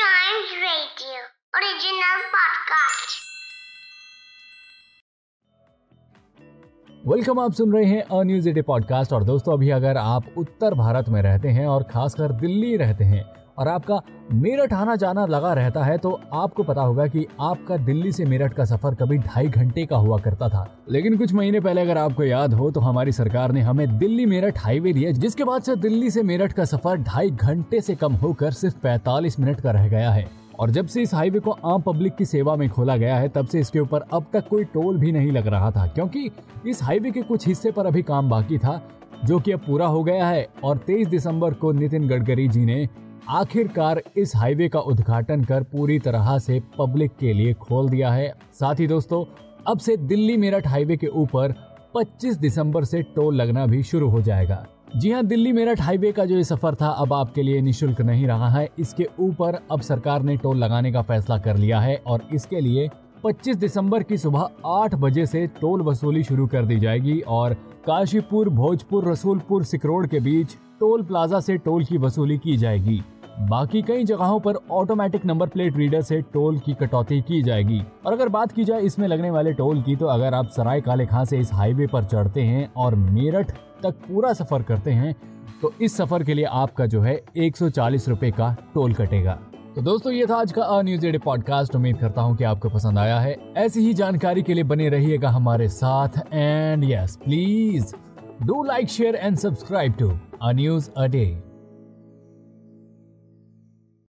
Giant original podcast welcome आप सुन रहे हैं अ पॉडकास्ट और दोस्तों, अभी अगर आप उत्तर भारत में रहते हैं और खासकर दिल्ली रहते हैं और आपका मेरठ आना जाना लगा रहता है तो आपको पता होगा कि आपका दिल्ली से मेरठ का सफ़र कभी ढाई घंटे का हुआ करता था। लेकिन कुछ महीने पहले अगर आपको याद हो तो हमारी सरकार ने हमें दिल्ली मेरठ हाईवे दिया, जिसके बाद से दिल्ली से मेरठ का सफ़र ढाई घंटे से कम होकर सिर्फ़ 45 मिनट का रह गया है। और जब से इस हाईवे को आम पब्लिक की सेवा में खोला गया है, तब से इसके ऊपर अब तक कोई टोल भी नहीं लग रहा था, क्योंकि इस हाईवे के कुछ हिस्से पर अभी काम बाकी था, जो कि अब पूरा हो गया है। और 23 दिसंबर को नितिन गडकरी जी ने आखिरकार इस हाईवे का उद्घाटन कर पूरी तरह से पब्लिक के लिए खोल दिया है। साथ ही दोस्तों, अब से दिल्ली मेरठ हाईवे के ऊपर 25 दिसंबर से टोल लगना भी शुरू हो जाएगा। जी हाँ दिल्ली मेरठ हाईवे का जो ये सफ़र था, अब आपके लिए निशुल्क नहीं रहा है। इसके ऊपर अब सरकार ने टोल लगाने का फैसला कर लिया है और इसके लिए 25 दिसंबर की सुबह 8 बजे से टोल वसूली शुरू कर दी जाएगी और काशीपुर, भोजपुर, रसूलपुर, सिकरोड के बीच टोल प्लाजा से टोल की वसूली की जाएगी। बाकी कई जगहों पर ऑटोमेटिक नंबर प्लेट रीडर से टोल की कटौती की जाएगी। और अगर बात की जाए इसमें लगने वाले टोल की तो अगर आप सराय काले खां से इस हाईवे पर चढ़ते हैं और मेरठ तक पूरा सफ़र करते हैं तो इस सफ़र के लिए आपका जो है एक सौ का टोल कटेगा। तो दोस्तों, ये था आज का न्यूज़ पॉडकास्ट उम्मीद करता हूँ कि आपको पसंद आया है। ऐसी ही जानकारी के लिए बने रहिएगा हमारे साथ। And yes please do like share and subscribe to a news a day